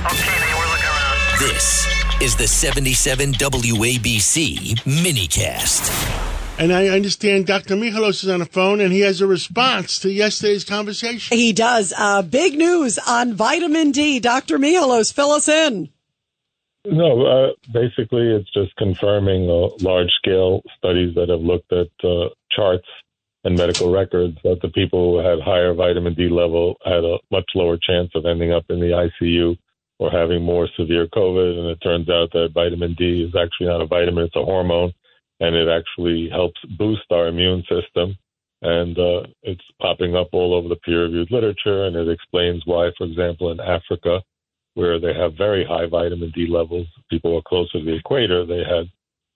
Taxi. Okay, we're looking around. This is the 77 WABC minicast. And I understand Dr. Michalos is on the phone and he has a response to yesterday's conversation. He does. Uh, big news on vitamin D. Dr. Michalos, fill us in. No, uh, basically, it's just confirming uh, large scale studies that have looked at uh, charts and medical records that the people who had higher vitamin D level had a much lower chance of ending up in the ICU or having more severe COVID. And it turns out that vitamin D is actually not a vitamin, it's a hormone and it actually helps boost our immune system. And uh, it's popping up all over the peer reviewed literature, and it explains why, for example, in Africa, where they have very high vitamin D levels, people are closer to the equator, they had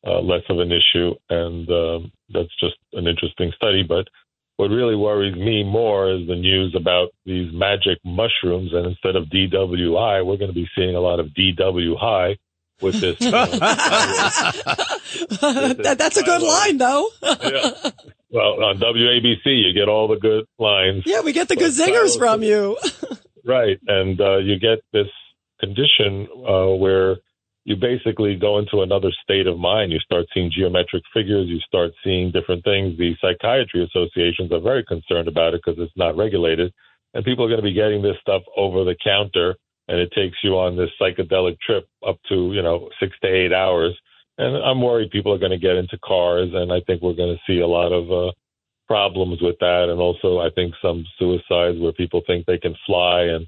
uh, less of an issue. And um, that's just an interesting study. But what really worries me more is the news about these magic mushrooms. And instead of DWI, we're going to be seeing a lot of DW high with this. that, that's a good line, though. yeah. Well, on WABC, you get all the good lines. Yeah, we get the good zingers from you. right. And uh, you get this condition uh, where you basically go into another state of mind. You start seeing geometric figures. You start seeing different things. The psychiatry associations are very concerned about it because it's not regulated. And people are going to be getting this stuff over the counter and it takes you on this psychedelic trip up to you know six to eight hours. And I'm worried people are going to get into cars, and I think we're going to see a lot of uh, problems with that, and also I think some suicides where people think they can fly, and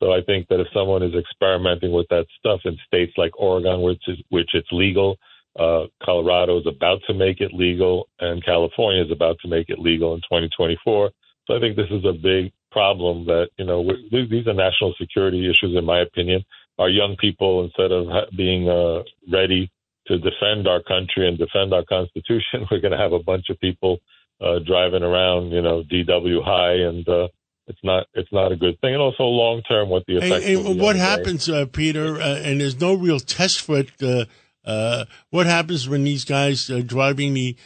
so I think that if someone is experimenting with that stuff in states like Oregon, which is which it's legal, uh, Colorado is about to make it legal, and California is about to make it legal in 2024. So I think this is a big problem that you know these are national security issues, in my opinion. Our young people, instead of being uh, ready to defend our country and defend our constitution, we're going to have a bunch of people uh, driving around, you know, DW high, and uh, it's not it's not a good thing. And also long term, what the effects. And, and what happens, uh, Peter? Uh, and there's no real test for it. Uh, uh, what happens when these guys are driving the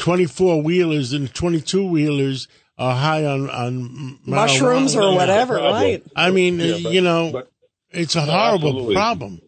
24 wheelers and 22 wheelers? are high on on mushrooms or whatever, right? I mean, yeah, but, you know, it's a horrible absolutely. problem.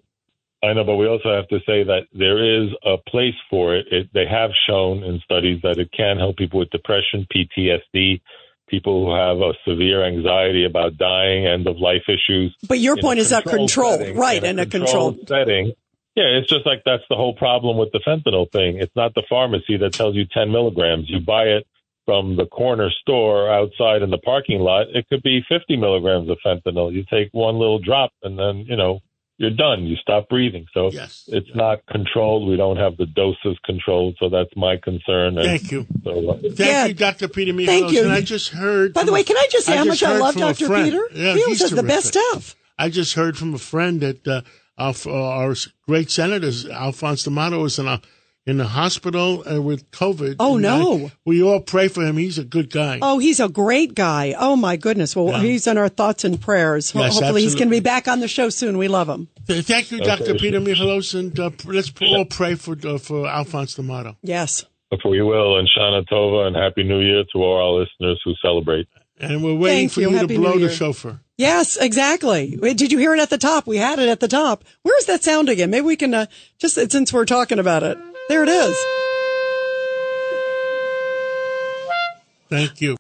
I know, but we also have to say that there is a place for it. it. They have shown in studies that it can help people with depression, PTSD, people who have a severe anxiety about dying, end of life issues. But your point is that control, setting, right? In, in a, a controlled, controlled setting. Yeah, it's just like that's the whole problem with the fentanyl thing. It's not the pharmacy that tells you 10 milligrams. You buy it from the corner store outside in the parking lot, it could be 50 milligrams of fentanyl. You take one little drop and then, you know, you're done. You stop breathing. So yes. it's not controlled. We don't have the doses controlled. So that's my concern. And Thank you. So, uh, Thank yeah. you, Dr. Peter Michalos. Thank you. And I just heard. By the way, can I just say I how much I love Dr. Peter? Yeah, he says the best stuff. I just heard from a friend that uh, our, our great senators, Alphonse D'Amato, is in a in the hospital uh, with COVID. Oh no! I, we all pray for him. He's a good guy. Oh, he's a great guy. Oh my goodness. Well, yeah. he's in our thoughts and prayers. Yes, Hopefully, absolutely. he's going to be back on the show soon. We love him. Thank you, Dr. Okay. Peter Michalos, and uh, let's all pray for uh, for Alphonse D'Amato. Yes. We will, and Shana Tova, and Happy New Year to all our listeners who celebrate. And we're waiting Thank for you, you to blow the shofar. Yes, exactly. Did you hear it at the top? We had it at the top. Where is that sound again? Maybe we can uh, just since we're talking about it. There it is. Thank you.